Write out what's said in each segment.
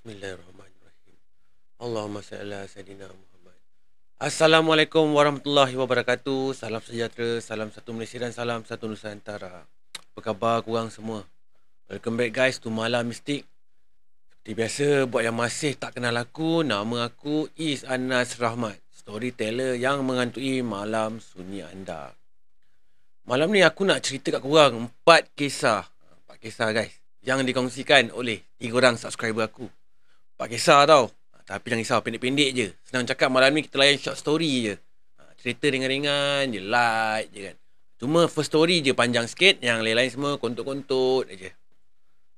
Bismillahirrahmanirrahim. Allahumma salli ala sayidina Muhammad. Assalamualaikum warahmatullahi wabarakatuh. Salam sejahtera, salam satu Malaysia dan salam satu Nusantara. Apa khabar korang semua? Welcome back guys to Malam Mistik. Seperti biasa, buat yang masih tak kenal aku, nama aku Is Anas Rahmat. Storyteller yang mengantui malam sunyi anda. Malam ni aku nak cerita kat korang empat kisah. Empat kisah guys. Yang dikongsikan oleh tiga orang subscriber aku. Empat kisah tau. Tapi jangan risau, pendek-pendek je. Senang cakap malam ni kita layan short story je. Ha, cerita ringan-ringan je, light je kan. Cuma first story je panjang sikit. Yang lain-lain semua kontut-kontut je.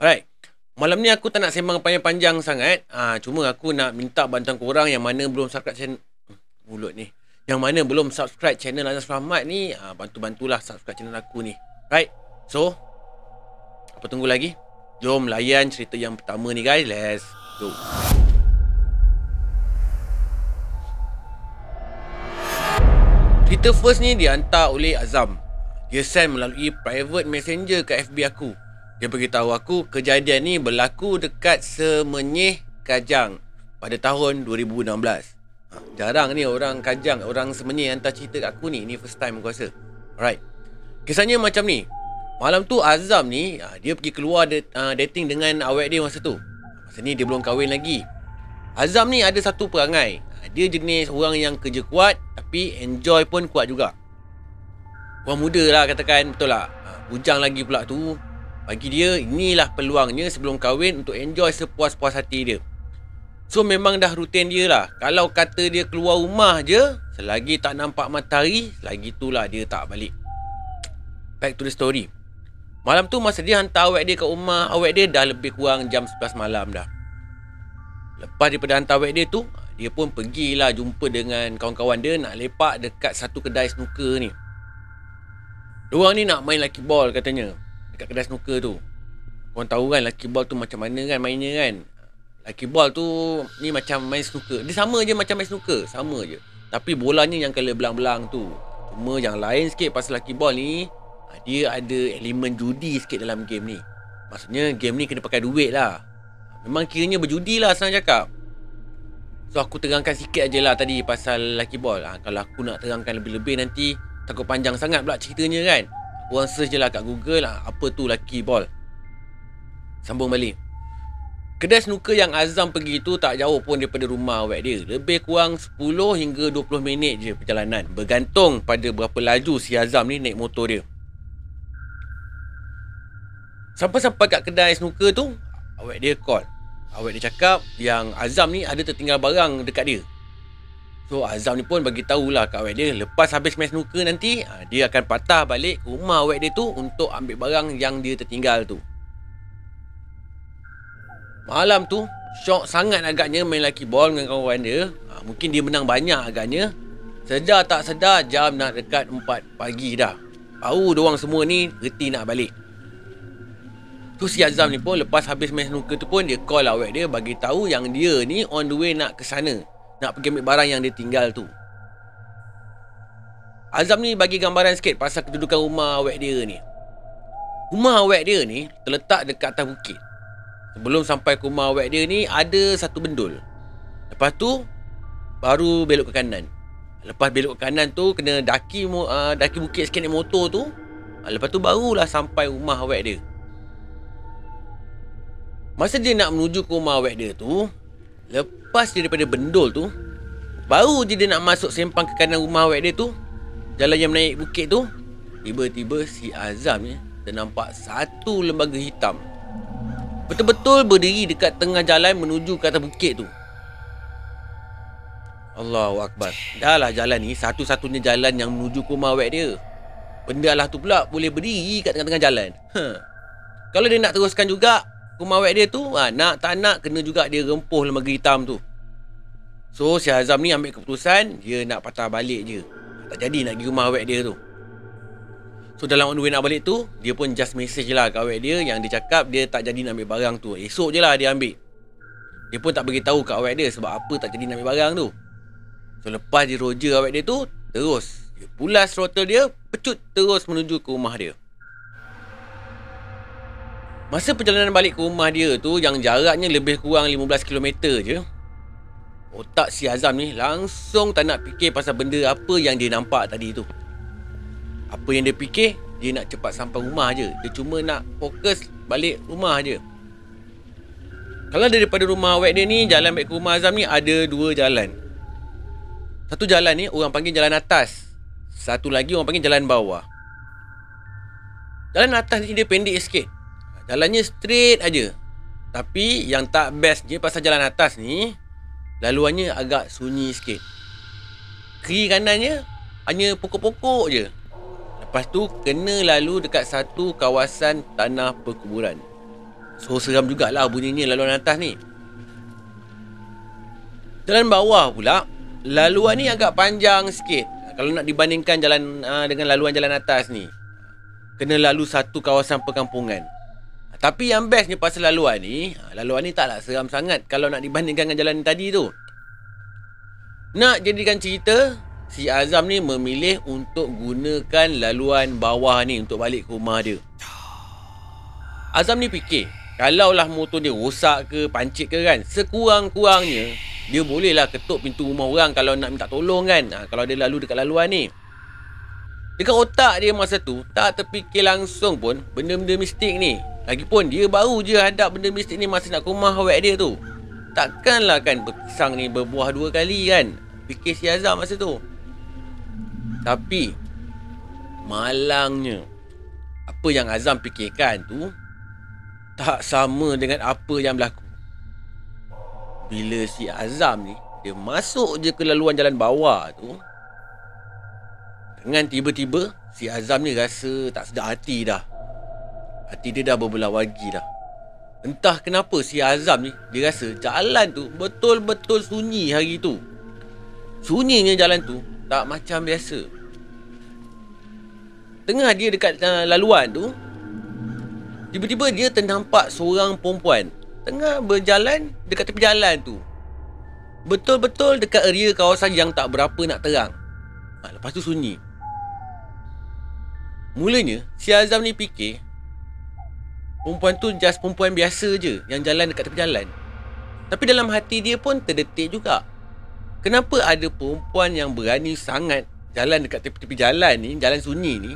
Alright. Malam ni aku tak nak sembang panjang-panjang sangat. Ha, cuma aku nak minta bantuan korang yang mana belum subscribe channel. Hmm, mulut ni. Yang mana belum subscribe channel Anas Rahmat ni. Ha, bantu-bantulah subscribe channel aku ni. Right. So. Apa tunggu lagi? Jom layan cerita yang pertama ni guys. Let's go. Cerita first ni dihantar oleh Azam. Dia send melalui private messenger ke FB aku. Dia beritahu aku kejadian ni berlaku dekat Semenyih Kajang pada tahun 2016. Ha, jarang ni orang Kajang, orang Semenyih hantar cerita kat aku ni. Ni first time aku rasa. Alright. Kisahnya macam ni. Malam tu Azam ni, ha, dia pergi keluar uh, dating dengan awet dia masa tu. Masa ni dia belum kahwin lagi. Azam ni ada satu perangai. Dia jenis orang yang kerja kuat tapi enjoy pun kuat juga. Orang muda lah katakan betul lah. Ha, bujang lagi pula tu. Bagi dia inilah peluangnya sebelum kahwin untuk enjoy sepuas-puas hati dia. So memang dah rutin dia lah. Kalau kata dia keluar rumah je, selagi tak nampak matahari, selagi itulah dia tak balik. Back to the story. Malam tu masa dia hantar awet dia ke rumah, awet dia dah lebih kurang jam 11 malam dah. Lepas daripada hantar awet dia tu, dia pun pergilah jumpa dengan kawan-kawan dia nak lepak dekat satu kedai snooker ni. Diorang ni nak main lucky ball katanya. Dekat kedai snooker tu. Korang tahu kan lucky ball tu macam mana kan mainnya kan. Lucky ball tu ni macam main snooker. Dia sama je macam main snooker. Sama je. Tapi bolanya yang kala belang-belang tu. Cuma yang lain sikit pasal lucky ball ni. Ah, Dia ada elemen judi sikit dalam game ni. Maksudnya game ni kena pakai duit lah. Memang kiranya berjudi lah senang cakap. So aku terangkan sikit aje lah tadi pasal lucky ball. Ha, kalau aku nak terangkan lebih-lebih nanti takut panjang sangat pula ceritanya kan. Korang search je lah kat Google ha, apa tu lucky ball. Sambung balik. Kedai snooker yang Azam pergi tu tak jauh pun daripada rumah awet dia. Lebih kurang 10 hingga 20 minit je perjalanan. Bergantung pada berapa laju si Azam ni naik motor dia. Sampai-sampai kat kedai snooker tu, awet dia call. Awet dia cakap yang Azam ni ada tertinggal barang dekat dia. So Azam ni pun bagi tahulah kat awet dia lepas habis main snooker nanti ah, dia akan patah balik rumah awet dia tu untuk ambil barang yang dia tertinggal tu. Malam tu syok sangat agaknya main lucky ball dengan kawan dia. Ha, mungkin dia menang banyak agaknya. Sedar tak sedar jam nak dekat 4 pagi dah. Baru diorang semua ni reti nak balik. Tu si Azam ni pun lepas habis main snooker tu pun dia call awet dia bagi tahu yang dia ni on the way nak ke sana. Nak pergi ambil barang yang dia tinggal tu. Azam ni bagi gambaran sikit pasal kedudukan rumah awet dia ni. Rumah awet dia ni terletak dekat atas bukit. Sebelum sampai ke rumah awet dia ni ada satu bendul. Lepas tu baru belok ke kanan. Lepas belok ke kanan tu kena daki uh, daki bukit sikit naik motor tu. Uh, lepas tu barulah sampai rumah awet dia. Masa dia nak menuju ke rumah awet dia tu, lepas dia daripada bendul tu, baru je dia nak masuk sempang ke kanan rumah awet dia tu, jalan yang naik bukit tu, tiba-tiba si Azam ni ternampak satu lembaga hitam. Betul-betul berdiri dekat tengah jalan menuju ke atas bukit tu. Allahu Akbar. Dah lah jalan ni satu-satunya jalan yang menuju ke rumah awet dia. Benda lah tu pula boleh berdiri kat tengah-tengah jalan. Ha. Kalau dia nak teruskan juga rumah awet dia tu, ha, nak tak nak kena juga dia rempuh lembaga hitam tu. So si Azam ni ambil keputusan dia nak patah balik je. Tak jadi nak pergi rumah awet dia tu. So dalam on the way nak balik tu, dia pun just message lah kat awet dia yang dia cakap dia tak jadi nak ambil barang tu. Esok je lah dia ambil. Dia pun tak beritahu kat awet dia sebab apa tak jadi nak ambil barang tu. So lepas dia roger awet dia tu, terus dia pulas throttle dia, pecut terus menuju ke rumah dia. Masa perjalanan balik ke rumah dia tu yang jaraknya lebih kurang 15 km je. Otak si Azam ni langsung tak nak fikir pasal benda apa yang dia nampak tadi tu. Apa yang dia fikir, dia nak cepat sampai rumah je. Dia cuma nak fokus balik rumah je. Kalau daripada rumah awet dia ni, jalan balik ke rumah Azam ni ada dua jalan. Satu jalan ni orang panggil jalan atas. Satu lagi orang panggil jalan bawah. Jalan atas ni dia pendek sikit. Jalannya straight aja. Tapi yang tak best je pasal jalan atas ni, laluannya agak sunyi sikit. Kiri kanannya hanya pokok-pokok je. Lepas tu kena lalu dekat satu kawasan tanah perkuburan. So seram jugalah bunyinya laluan atas ni. Jalan bawah pula, laluan ni agak panjang sikit. Kalau nak dibandingkan jalan uh, dengan laluan jalan atas ni. Kena lalu satu kawasan perkampungan. Tapi yang bestnya pasal laluan ni, ha, laluan ni taklah seram sangat kalau nak dibandingkan dengan jalan tadi tu. Nak jadikan cerita, si Azam ni memilih untuk gunakan laluan bawah ni untuk balik ke rumah dia. Azam ni fikir, kalaulah motor dia rosak ke, pancit ke kan, sekurang-kurangnya, dia bolehlah ketuk pintu rumah orang kalau nak minta tolong kan, ha, kalau dia lalu dekat laluan ni. Dekat otak dia masa tu, tak terfikir langsung pun benda-benda mistik ni Lagipun dia baru je hadap benda mistik ni masa nak ke rumah awet dia tu. Takkanlah kan pisang ni berbuah dua kali kan. Fikir si Azam masa tu. Tapi malangnya apa yang Azam fikirkan tu tak sama dengan apa yang berlaku. Bila si Azam ni dia masuk je ke laluan jalan bawah tu dengan tiba-tiba si Azam ni rasa tak sedar hati dah. Hati dia dah berbelah wagi dah. Entah kenapa si Azam ni dia rasa jalan tu betul-betul sunyi hari tu. Sunyinya jalan tu tak macam biasa. Tengah dia dekat uh, laluan tu tiba-tiba dia ternampak seorang perempuan tengah berjalan dekat tepi jalan tu. Betul-betul dekat area kawasan yang tak berapa nak terang. Ha, lepas tu sunyi. Mulanya si Azam ni fikir Perempuan tu just perempuan biasa je Yang jalan dekat tepi jalan. Tapi dalam hati dia pun terdetik juga. Kenapa ada perempuan yang berani sangat Jalan dekat tepi-tepi jalan ni Jalan sunyi ni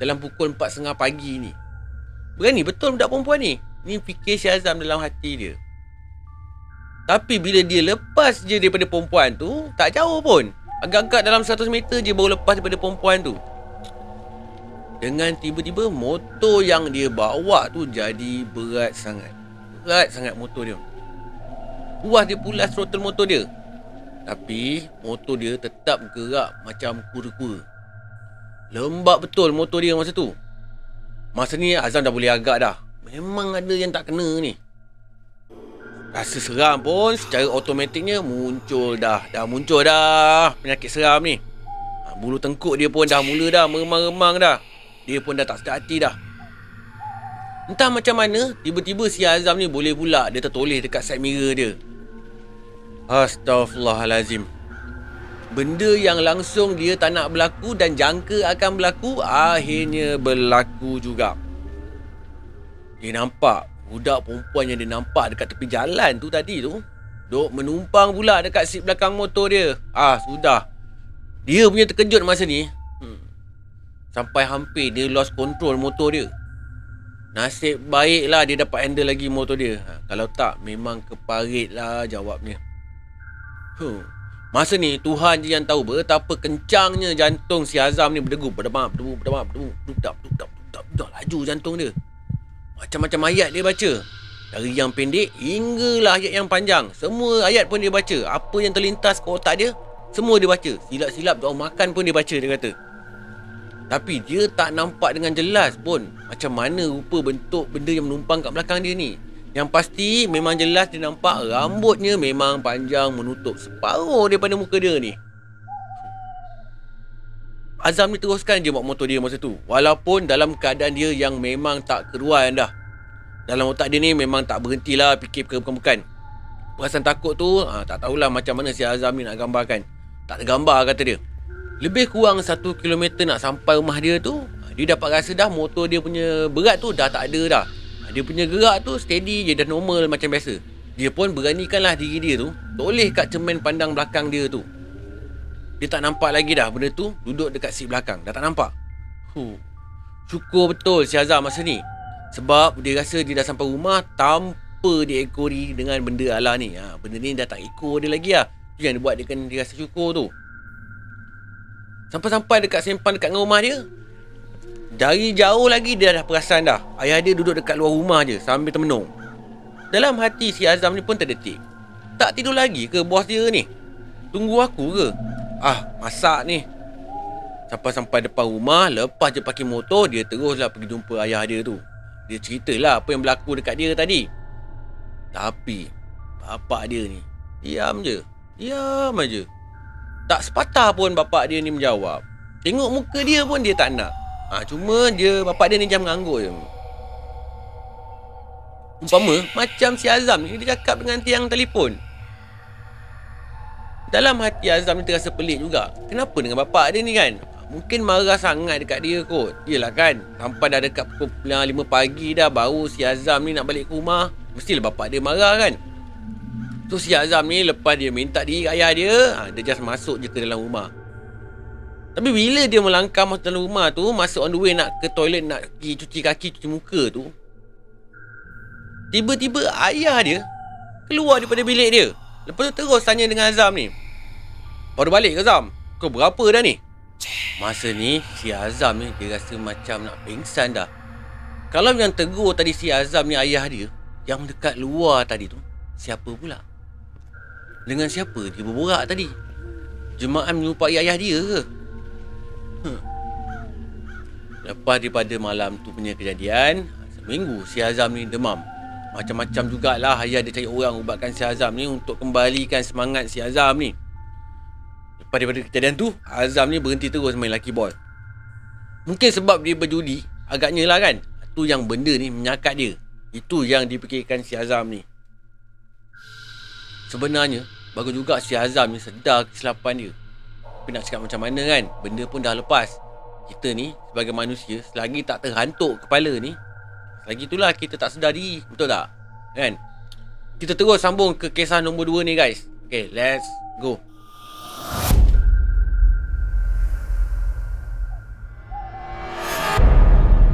Dalam pukul 4.30 pagi ni? Berani betul budak perempuan ni? Ni fikir Syazam dalam hati dia. Tapi bila dia lepas je daripada perempuan tu Tak jauh pun. Agak-agak dalam 100 meter je baru lepas daripada perempuan tu dengan tiba-tiba motor yang dia bawa tu jadi berat sangat. Berat sangat motor dia. Puas dia pulas throttle motor dia. Tapi motor dia tetap gerak macam kura-kura. Lembab betul motor dia masa tu. Masa ni Azam dah boleh agak dah. Memang ada yang tak kena ni. Rasa seram pun secara automatiknya muncul dah. Dah muncul dah penyakit seram ni. Ha, bulu tengkuk dia pun dah mula dah meremang-remang dah. Dia pun dah tak sedar hati dah. Entah macam mana, tiba-tiba si Azam ni boleh pula dia tertoleh dekat side mirror dia. Astaghfirullahalazim. Benda yang langsung dia tak nak berlaku dan jangka akan berlaku, akhirnya berlaku juga. Dia nampak budak perempuan yang dia nampak dekat tepi jalan tu tadi tu. Duk menumpang pula dekat seat belakang motor dia. Ah, sudah. Dia punya terkejut masa ni. Sampai hampir dia lost control motor dia. Nasib baiklah dia dapat handle lagi motor dia. Ha, Kalau tak memang keparit lah jawabnya. Huh. Masa ni Tuhan je yang tahu betapa kencangnya jantung si Azam ni berdegup Berdebap, berdebap, berdebap, berdebap, berdebap, berdebap, berdebap, berdebap, laju jantung dia. Macam-macam ayat dia baca. Dari yang pendek hinggalah ayat yang panjang. Semua ayat pun dia baca. Apa yang terlintas ke otak dia Semua dia baca. Silap-silap doa makan pun dia baca dia kata tapi dia tak nampak dengan jelas pun Macam mana rupa bentuk benda yang menumpang kat belakang dia ni. Yang pasti memang jelas dia nampak rambutnya memang panjang menutup separuh daripada muka dia ni. Azam ni teruskan je bawa motor dia masa tu. Walaupun dalam keadaan dia yang memang tak keruan dah. Dalam otak dia ni memang tak berhentilah fikir bukan-bukan. Perasaan takut tu ha, tak tahulah macam mana si Azam ni nak gambarkan. Tak tergambar kata dia lebih kurang satu kilometer nak sampai rumah dia tu Dia dapat rasa dah motor dia punya berat tu dah tak ada dah Dia punya gerak tu steady je dah normal macam biasa. Dia pun beranikanlah diri dia tu toleh kat cermin pandang belakang dia tu. Dia tak nampak lagi dah benda tu duduk dekat seat belakang. Dah tak nampak. Huh. Syukur betul si Azam masa ni. Sebab dia rasa dia dah sampai rumah tanpa diekori dengan benda ala ni. Ha, benda ni dah tak ekor dia lagi lah. Itu yang dia buat dia kena dia rasa syukur tu. Sampai-sampai dekat sempan dekat dengan rumah dia. Dari jauh lagi dia dah perasan dah. Ayah dia duduk dekat luar rumah je sambil termenung. Dalam hati si Azam ni pun terdetik. Tak tidur lagi ke bos dia ni? Tunggu aku ke? Ah, masak ni. Sampai-sampai depan rumah, lepas je parking motor, dia teruslah pergi jumpa ayah dia tu. Dia ceritalah apa yang berlaku dekat dia tadi. Tapi, bapak dia ni, diam je. Diam aja. Tak sepatah pun bapak dia ni menjawab. Tengok muka dia pun dia tak nak. Ha, cuma dia, bapak dia ni jam mengangguk je. Umpama, macam si Azam ni, dia cakap dengan tiang telefon. Dalam hati Azam ni terasa pelik juga. Kenapa dengan bapak dia ni kan? Mungkin marah sangat dekat dia kot. Yelah kan. Sampai dah dekat pukul 5 pagi dah baru si Azam ni nak balik ke rumah. Mestilah bapak dia marah kan. So si Azam ni lepas dia minta diri ayah dia, ha, dia just masuk je ke dalam rumah. Tapi bila dia melangkah masuk dalam rumah tu, masuk on the way nak ke toilet nak pergi cuci kaki, cuci muka tu. Tiba-tiba ayah dia keluar daripada bilik dia. Lepas tu terus tanya dengan Azam ni. Baru balik ke Azam? Kau berapa dah ni? Masa ni, si Azam ni dia rasa macam nak pingsan dah. Kalau yang tegur tadi si Azam ni ayah dia, yang dekat luar tadi tu, siapa pula? Dengan siapa dia berborak tadi? Jemaah menyerupai ayah dia ke? Huh. Lepas daripada malam tu punya kejadian, seminggu si Azam ni demam. Macam-macam jugalah ayah dia cari orang ubatkan si Azam ni untuk kembalikan semangat si Azam ni. Lepas daripada kejadian tu, Azam ni berhenti terus main lucky ball. Mungkin sebab dia berjudi, agaknya lah kan. Itu yang benda ni menyakat dia. Itu yang dipikirkan si Azam ni. Sebenarnya, bagus juga si Azam ni sedar kesilapan dia. Tapi nak cakap macam mana kan, benda pun dah lepas. Kita ni sebagai manusia, selagi tak terhantuk kepala ni, lagi itulah kita tak sedar diri Betul tak? Kan? Kita terus sambung ke kisah nombor 2 ni guys Okay, let's go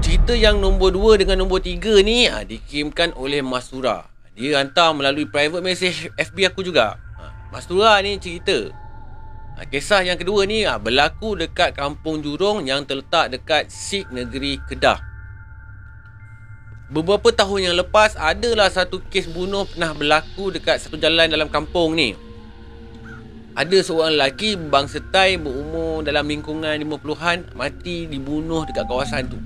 Cerita yang nombor 2 dengan nombor 3 ni ha, Dikirimkan oleh Mas Surah Dia hantar melalui private message FB aku juga ha, Mas Surah ni cerita ha, Kisah yang kedua ni ha, Berlaku dekat kampung Jurong Yang terletak dekat Sik Negeri Kedah Beberapa tahun yang lepas adalah satu kes bunuh pernah berlaku dekat satu jalan dalam kampung ni. Ada seorang lelaki berbangsa Thai berumur dalam lingkungan 50-an mati dibunuh dekat kawasan tu.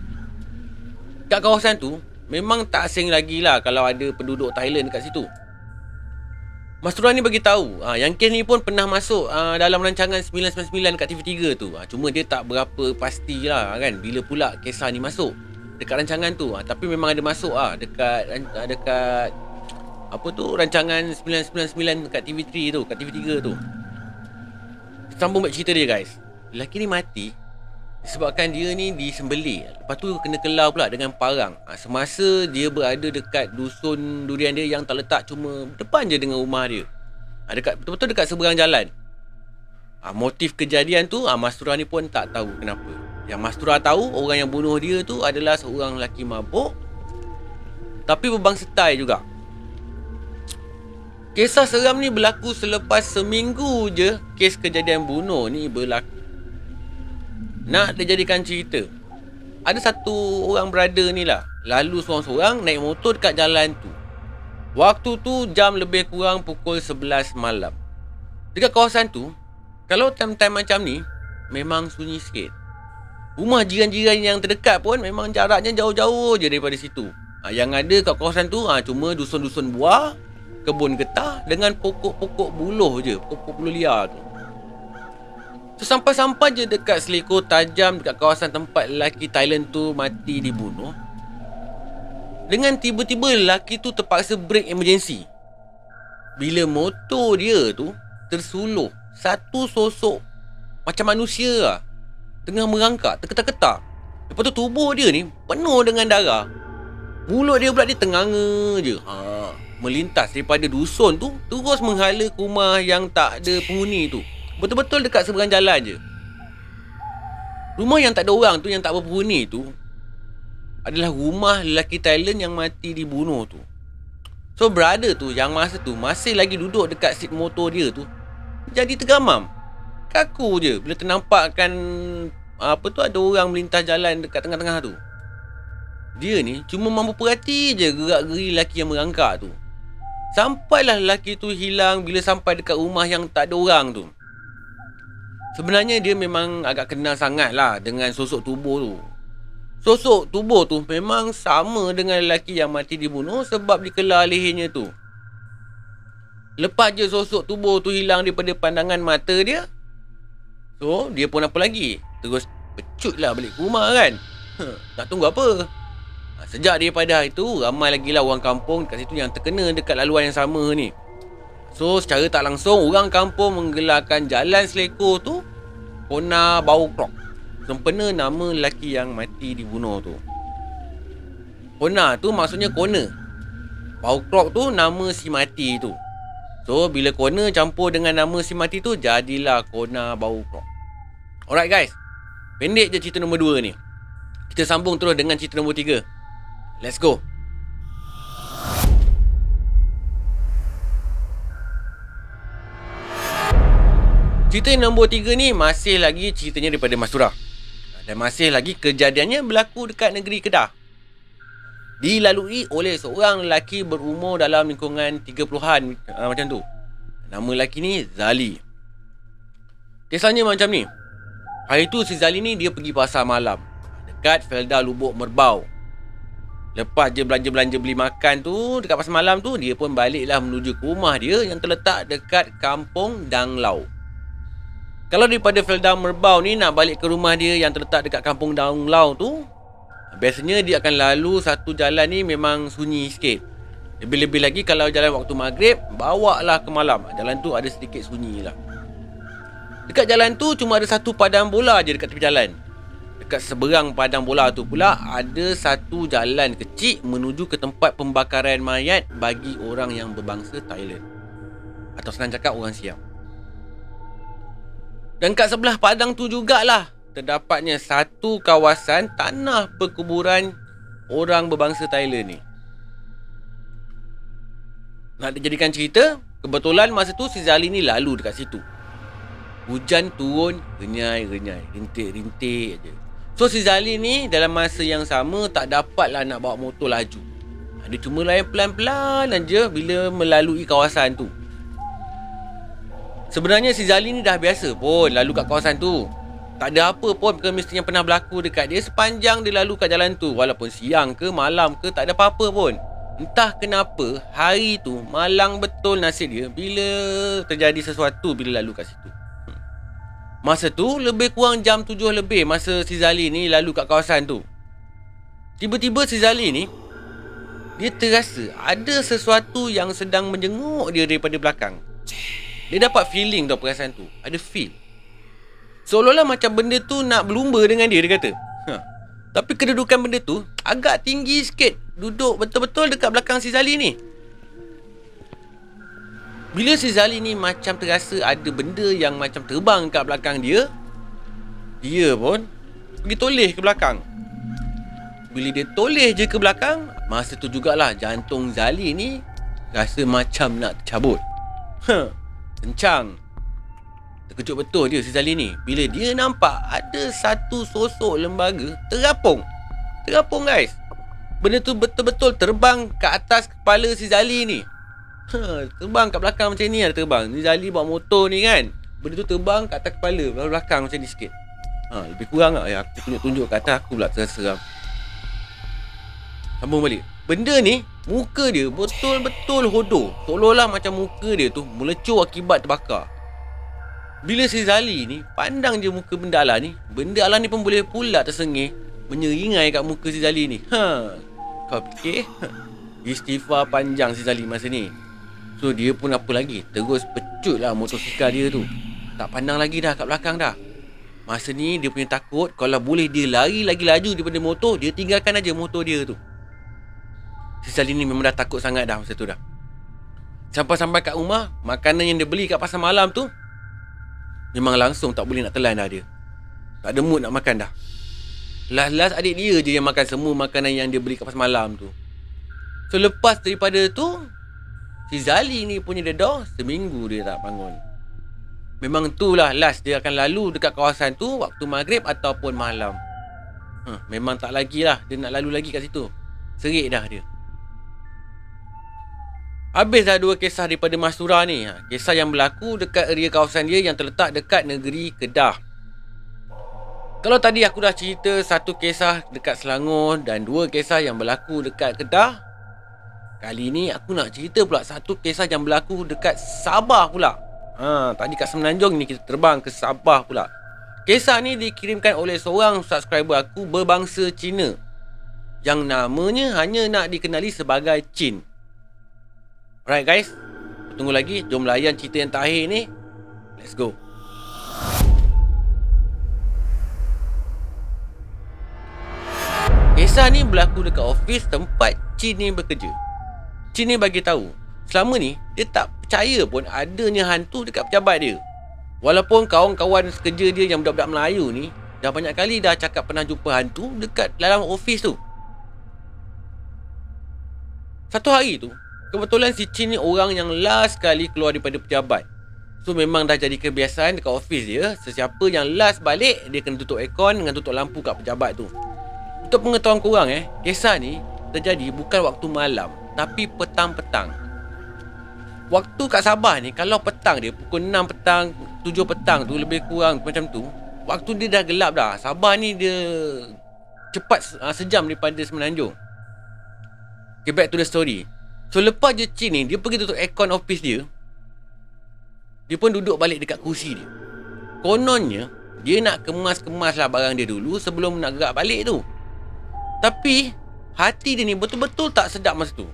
Dekat kawasan tu memang tak asing lagi lah kalau ada penduduk Thailand dekat situ. Mas Turan ni bagi tahu, ha, yang kes ni pun pernah masuk ha, dalam rancangan 999 dekat TV3 tu. Ha, cuma dia tak berapa pastilah kan bila pula kisah ni masuk. Dekat rancangan tu ha, tapi memang ada masuk ah ha, dekat dekat apa tu rancangan 999 dekat TV3 tu kat TV3 tu. Sambung back cerita dia guys. Lelaki ni mati disebabkan dia ni disembeli. Lepas tu kena kelar pula dengan parang. Ha, semasa dia berada dekat dusun durian dia yang tak letak cuma depan je dengan rumah dia. Ha, dekat betul-betul dekat seberang jalan. Ha, motif kejadian tu ha, Mas Turah ni pun tak tahu kenapa. Yang Mas Tura tahu orang yang bunuh dia tu adalah seorang lelaki mabuk tapi berbangsa Thai juga. Kisah seram ni berlaku selepas seminggu je kes kejadian bunuh ni berlaku. Nak dijadikan cerita. Ada satu orang brother ni lah. Lalu seorang-seorang naik motor dekat jalan tu. Waktu tu jam lebih kurang pukul 11 malam. Dekat kawasan tu, kalau time-time macam ni, memang sunyi sikit. Rumah jiran-jiran yang terdekat pun memang jaraknya jauh-jauh je daripada situ. Ha, yang ada kat kawasan tu ha, cuma dusun-dusun buah, kebun getah dengan pokok-pokok buluh je. Pokok buluh liar tu. So, sampai-sampai je dekat seliko tajam dekat kawasan tempat lelaki Thailand tu mati dibunuh. Dengan tiba-tiba lelaki tu terpaksa break emergency. Bila motor dia tu tersuluh satu sosok macam manusia lah tengah merangkak terketak-ketak. Lepas tu tubuh dia ni penuh dengan darah. Mulut dia pula dia tenganga je. Ha, melintas daripada dusun tu terus menghala rumah yang tak ada penghuni tu. Betul-betul dekat seberang jalan je. Rumah yang tak ada orang tu yang tak berpenghuni tu adalah rumah lelaki Thailand yang mati dibunuh tu. So brother tu yang masa tu masih lagi duduk dekat seat motor dia tu jadi tergamam. Kaku je bila ternampakkan apa tu ada orang melintas jalan dekat tengah-tengah tu. Dia ni cuma mampu perhati je gerak-geri lelaki yang merangkak tu. Sampailah lelaki tu hilang bila sampai dekat rumah yang tak ada orang tu. Sebenarnya dia memang agak kenal sangat lah dengan sosok tubuh tu. Sosok tubuh tu memang sama dengan lelaki yang mati dibunuh sebab dikelar lehernya tu. Lepas je sosok tubuh tu hilang daripada pandangan mata dia. So, dia pun apa lagi? Terus pecut lah balik ke rumah kan. Huh, nak tunggu apa? Ha, sejak daripada hari tu, ramai lagi lah orang kampung dekat situ yang terkena dekat laluan yang sama ni. So, secara tak langsung, orang kampung menggelarkan jalan selekor tu Kona Bau Krok sempena nama lelaki yang mati dibunuh tu. Kona tu maksudnya kona. Bau krok tu nama si mati tu. So, bila kona campur dengan nama si mati tu, jadilah kona bau krok. Alright guys. Pendek je cerita nombor 2 ni. Kita sambung terus dengan cerita nombor 3. Let's go. Cerita nombor 3 ni masih lagi ceritanya daripada Mas Surah. Dan masih lagi kejadiannya berlaku dekat negeri Kedah. Dilalui oleh seorang lelaki berumur dalam lingkungan 30-an uh, macam tu. Nama lelaki ni Zali. Kisahnya macam ni. Hari tu si Zali ni dia pergi pasar malam. Dekat Felda Lubuk Merbau. Lepas je belanja-belanja beli makan tu dekat pasar malam tu, dia pun baliklah menuju ke rumah dia yang terletak dekat kampung Danglau. Kalau daripada Felda Merbau ni nak balik ke rumah dia yang terletak dekat kampung Daung Lau tu, biasanya dia akan lalu satu jalan ni memang sunyi sikit. Lebih-lebih lagi kalau jalan waktu maghrib, bawa lah ke malam. Jalan tu ada sedikit sunyi lah. Dekat jalan tu cuma ada satu padang bola je dekat tepi jalan. Dekat seberang padang bola tu pula ada satu jalan kecil menuju ke tempat pembakaran mayat bagi orang yang berbangsa Thailand. Atau senang cakap orang Siam. Dan kat sebelah padang tu jugalah terdapatnya satu kawasan tanah perkuburan orang berbangsa Thailand ni. Nak dijadikan cerita, kebetulan masa tu si Zali ni lalu dekat situ. Hujan turun renyai-renyai, rintik-rintik aje. So si Zali ni dalam masa yang sama tak dapatlah nak bawa motor laju. Dia cuma layan pelan-pelan aja bila melalui kawasan tu. Sebenarnya si Zali ni dah biasa pun lalu kat kawasan tu. Tak ada apa pun kemestian pernah berlaku dekat dia sepanjang dia lalu kat jalan tu. Walaupun siang ke malam ke tak ada apa-apa pun. Entah kenapa hari tu malang betul nasib dia bila terjadi sesuatu bila lalu kat situ. Masa tu lebih kurang jam tujuh lebih masa si Zali ni lalu kat kawasan tu. Tiba-tiba si Zali ni dia terasa ada sesuatu yang sedang menjenguk dia daripada belakang. Dia dapat feeling tau perasaan tu. Ada feel. Seolah-olah macam benda tu nak berlumba dengan dia Dia kata. Ha. Tapi kedudukan benda tu Agak tinggi sikit. Duduk betul-betul dekat belakang si Zali ni. Bila si Zali ni macam terasa Ada benda yang macam terbang kat belakang dia Dia pun Pergi toleh ke belakang. Bila dia toleh je ke belakang Masa tu jugalah jantung Zali ni Rasa macam nak tercabut. Huh. Kencang. Terkejut betul dia si Zali ni Bila dia nampak ada satu sosok lembaga terapung. Terapung guys. Benda tu betul-betul terbang ke atas kepala si Zali ni ha, Terbang kat belakang macam ni ada terbang. Ni Zali bawa motor ni kan. Benda tu terbang kat atas kepala Belakang macam ni sikit. Ha, Lebih kurang lah. Ya, Aku tunjuk-tunjuk kat atas aku pula terseram. Sambung balik Benda ni Muka dia betul-betul hodoh. Seolah-olah macam muka dia tu Melecur akibat terbakar. Bila si Zali ni Pandang je muka benda Allah ni Benda Allah ni pun boleh pula tersengih Menyeringai kat muka si Zali ni. Ha. Kau fikir? Istighfar panjang si Zali masa ni. So dia pun apa lagi? Terus pecut lah motosikal dia tu. Tak pandang lagi dah kat belakang dah. Masa ni dia punya takut Kalau boleh dia lari lagi laju daripada motor Dia tinggalkan aja motor dia tu Si Zali ni memang dah takut sangat dah masa tu dah. Sampai-sampai kat rumah, makanan yang dia beli kat pasar malam tu memang langsung tak boleh nak telan dah dia. Tak ada mood nak makan dah. Last-last adik dia je yang makan semua makanan yang dia beli kat pasar malam tu. So lepas daripada tu, si Zali ni punya dedah seminggu dia tak bangun. Memang tu lah last dia akan lalu dekat kawasan tu waktu maghrib ataupun malam. Huh, memang tak lagi lah dia nak lalu lagi kat situ. Serik dah dia. Habis dah dua kisah daripada Mas Surah ni. Ha, kisah yang berlaku dekat area kawasan dia yang terletak dekat negeri Kedah. Kalau tadi aku dah cerita satu kisah dekat Selangor dan dua kisah yang berlaku dekat Kedah. Kali ni aku nak cerita pula satu kisah yang berlaku dekat Sabah pula. Ha, tadi kat Semenanjung ni kita terbang ke Sabah pula. Kisah ni dikirimkan oleh seorang subscriber aku berbangsa Cina. Yang namanya hanya nak dikenali sebagai Chin. Alright guys, tunggu lagi. Jom layan cerita yang terakhir ni. Let's go. Kisah ni berlaku dekat ofis tempat Chin ni bekerja. Chin ni bagi tahu, selama ni dia tak percaya pun adanya hantu dekat pejabat dia. Walaupun kawan-kawan sekerja dia yang budak-budak Melayu ni dah banyak kali dah cakap pernah jumpa hantu dekat dalam ofis tu. Satu hari tu, kebetulan si Chin ni orang yang last kali keluar daripada pejabat. So memang dah jadi kebiasaan dekat ofis dia, sesiapa yang last balik dia kena tutup aircon dengan tutup lampu kat pejabat tu. Untuk pengetahuan korang eh, kisah ni terjadi bukan waktu malam tapi petang-petang. Waktu kat Sabah ni kalau petang dia pukul 6 petang, 7 petang tu lebih kurang macam tu, waktu dia dah gelap dah. Sabah ni dia cepat uh, sejam daripada Semenanjung. Okay, back to the story. So lepas je Chin ni dia pergi tutup aircon office dia. Dia pun duduk balik dekat kursi dia. Kononnya dia nak kemas-kemas lah barang dia dulu sebelum nak gerak balik tu. Tapi hati dia ni betul-betul tak sedap masa tu.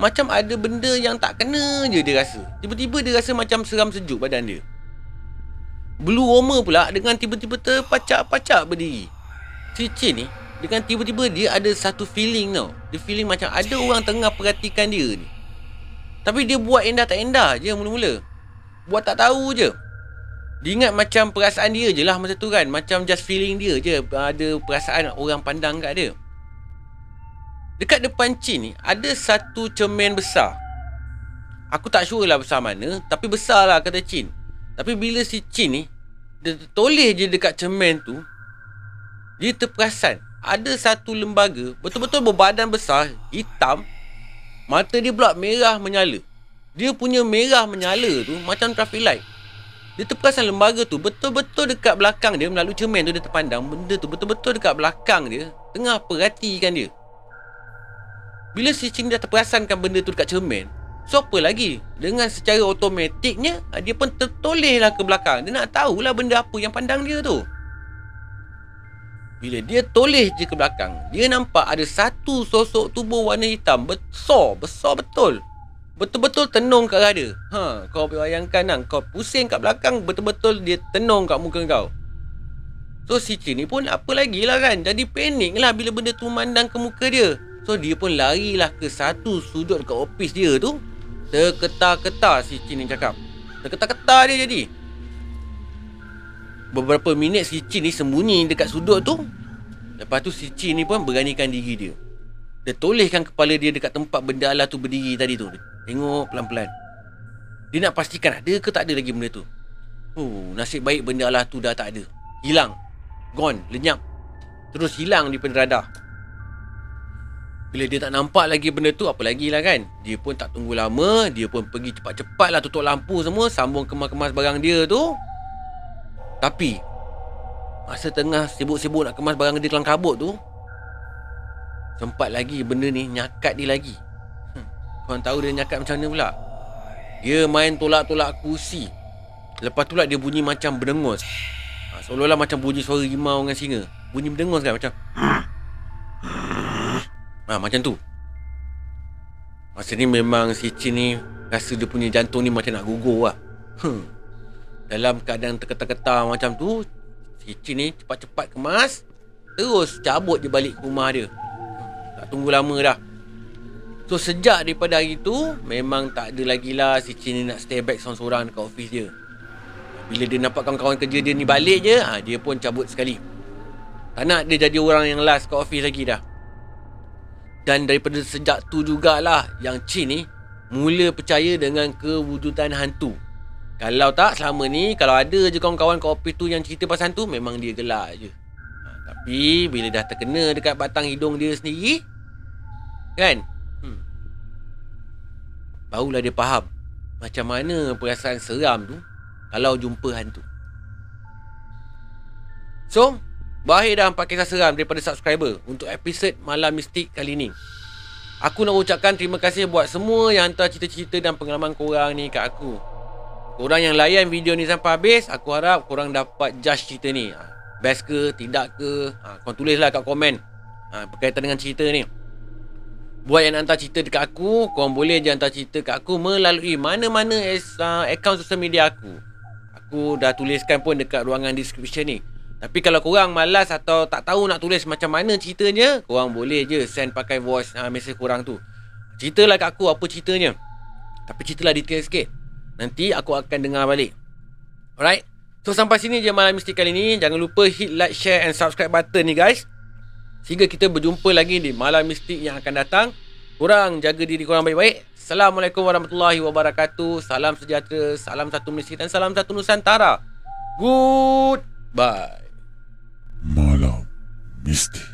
Macam ada benda yang tak kena je dia rasa. Tiba-tiba dia rasa macam seram sejuk badan dia. Blue warmer pula dengan tiba-tiba terpacak-pacak berdiri. Si Chin ni dengan tiba-tiba dia ada satu feeling tau. Dia feeling macam ada orang tengah perhatikan dia ni. Tapi dia buat endah tak endah je mula-mula. Buat tak tahu je. Dia ingat macam perasaan dia je lah masa tu kan. Macam just feeling dia je. Ada perasaan orang pandang kat dia. Dekat depan Chin ni ada satu cermin besar. Aku tak sure lah besar mana, tapi besar lah kata Chin. Tapi bila si Chin ni dia toleh je dekat cermin tu, dia terperasan ada satu lembaga betul-betul berbadan besar, hitam, mata dia pula merah menyala. Dia punya merah menyala tu macam traffic light. Dia terperasan lembaga tu betul-betul dekat belakang dia melalui cermin tu dia terpandang benda tu betul-betul dekat belakang dia tengah perhatikan dia. Bila si Cing dah terperasankan benda tu dekat cermin So apa lagi Dengan secara automatiknya Dia pun tertoleh lah ke belakang Dia nak tahulah benda apa yang pandang dia tu Bila dia toleh je ke belakang Dia nampak ada satu sosok tubuh warna hitam Besar, besar betul. Betul-betul tenung kat arah dia ha, Kau bayangkan lah Kau pusing kat belakang Betul-betul dia tenung kat muka kau. So si Cing ni pun apa lagi lah kan Jadi panik lah bila benda tu memandang ke muka dia. So dia pun larilah ke satu sudut dekat ofis dia tu. Terketar-ketar si Chin ni cakap. Terketar-ketar dia jadi Beberapa minit si Chin ni sembunyi dekat sudut tu. Lepas tu si Chin ni pun beranikan diri dia. Dia tolehkan kepala dia dekat tempat benda Allah tu berdiri tadi tu. Tengok pelan-pelan. Dia nak pastikan ada ke tak ada lagi benda tu. Oh, nasib baik benda Allah tu dah tak ada. Hilang. Gone, lenyap. Terus hilang daripada radar bila dia tak nampak lagi benda tu Apa lagi lah kan? Dia pun tak tunggu lama. Dia pun pergi cepat-cepat lah Tutup lampu semua. Sambung kemas-kemas barang dia tu Tapi Masa tengah sibuk-sibuk nak kemas barang dia dalam kabut tu Sempat lagi benda ni nyakat dia lagi hmm. Korang tahu dia nyakat macam mana pula Dia main tolak-tolak kursi Lepas tu lah dia bunyi macam berdengus ha, Seolah-olah macam bunyi suara rimau dengan singa Bunyi berdengus kan macam Ha, macam tu. Masa ni memang si Chin ni rasa dia punya jantung ni macam nak gugur lah. Hmm. Dalam keadaan terketar-ketar macam tu, si Chin ni cepat-cepat kemas, terus cabut je balik ke rumah dia. Tak tunggu lama dah. So sejak daripada hari tu Memang tak ada lagi lah Si Chin ni nak stay back seorang-seorang dekat office dia Bila dia nampak kawan-kawan kerja dia ni balik je ha, Dia pun cabut sekali Tak nak dia jadi orang yang last kat office lagi dah Dan daripada sejak tu jugalah Yang Chin ni Mula percaya dengan kewujudan hantu Kalau tak selama ni Kalau ada je kawan-kawan kat tu Yang cerita pasal hantu Memang dia gelak je ha, Tapi bila dah terkena dekat batang hidung dia sendiri Kan Barulah dia faham macam mana perasaan seram tu kalau jumpa hantu. So, berakhir dah empat kisah seram daripada subscriber untuk episod Malam Mistik kali ni. Aku nak ucapkan terima kasih buat semua yang hantar cerita-cerita dan pengalaman korang ni kat aku. Korang yang layan video ni sampai habis, aku harap korang dapat judge cerita ni. Ha, best ke, tidak ke, ha, korang tulislah kat komen. Ha, berkaitan dengan cerita ni. Buat yang hantar cerita dekat aku Korang boleh je hantar cerita kat aku Melalui mana-mana Account social media aku. Aku dah tuliskan pun Dekat ruangan description ni. Tapi kalau korang malas Atau tak tahu nak tulis Macam mana ceritanya Korang boleh je Send pakai voice uh, Message korang tu. Ceritalah kat aku Apa ceritanya. Tapi ceritalah detail sikit Nanti aku akan dengar balik Alright So sampai sini je malam mistik kali ni Jangan lupa hit like, share and subscribe button ni guys Sehingga kita berjumpa lagi di malam mistik yang akan datang. Kurang jaga diri korang baik-baik. Assalamualaikum warahmatullahi wabarakatuh. Salam sejahtera, salam satu Malaysia dan salam satu Nusantara. Goodbye. Malam mistik.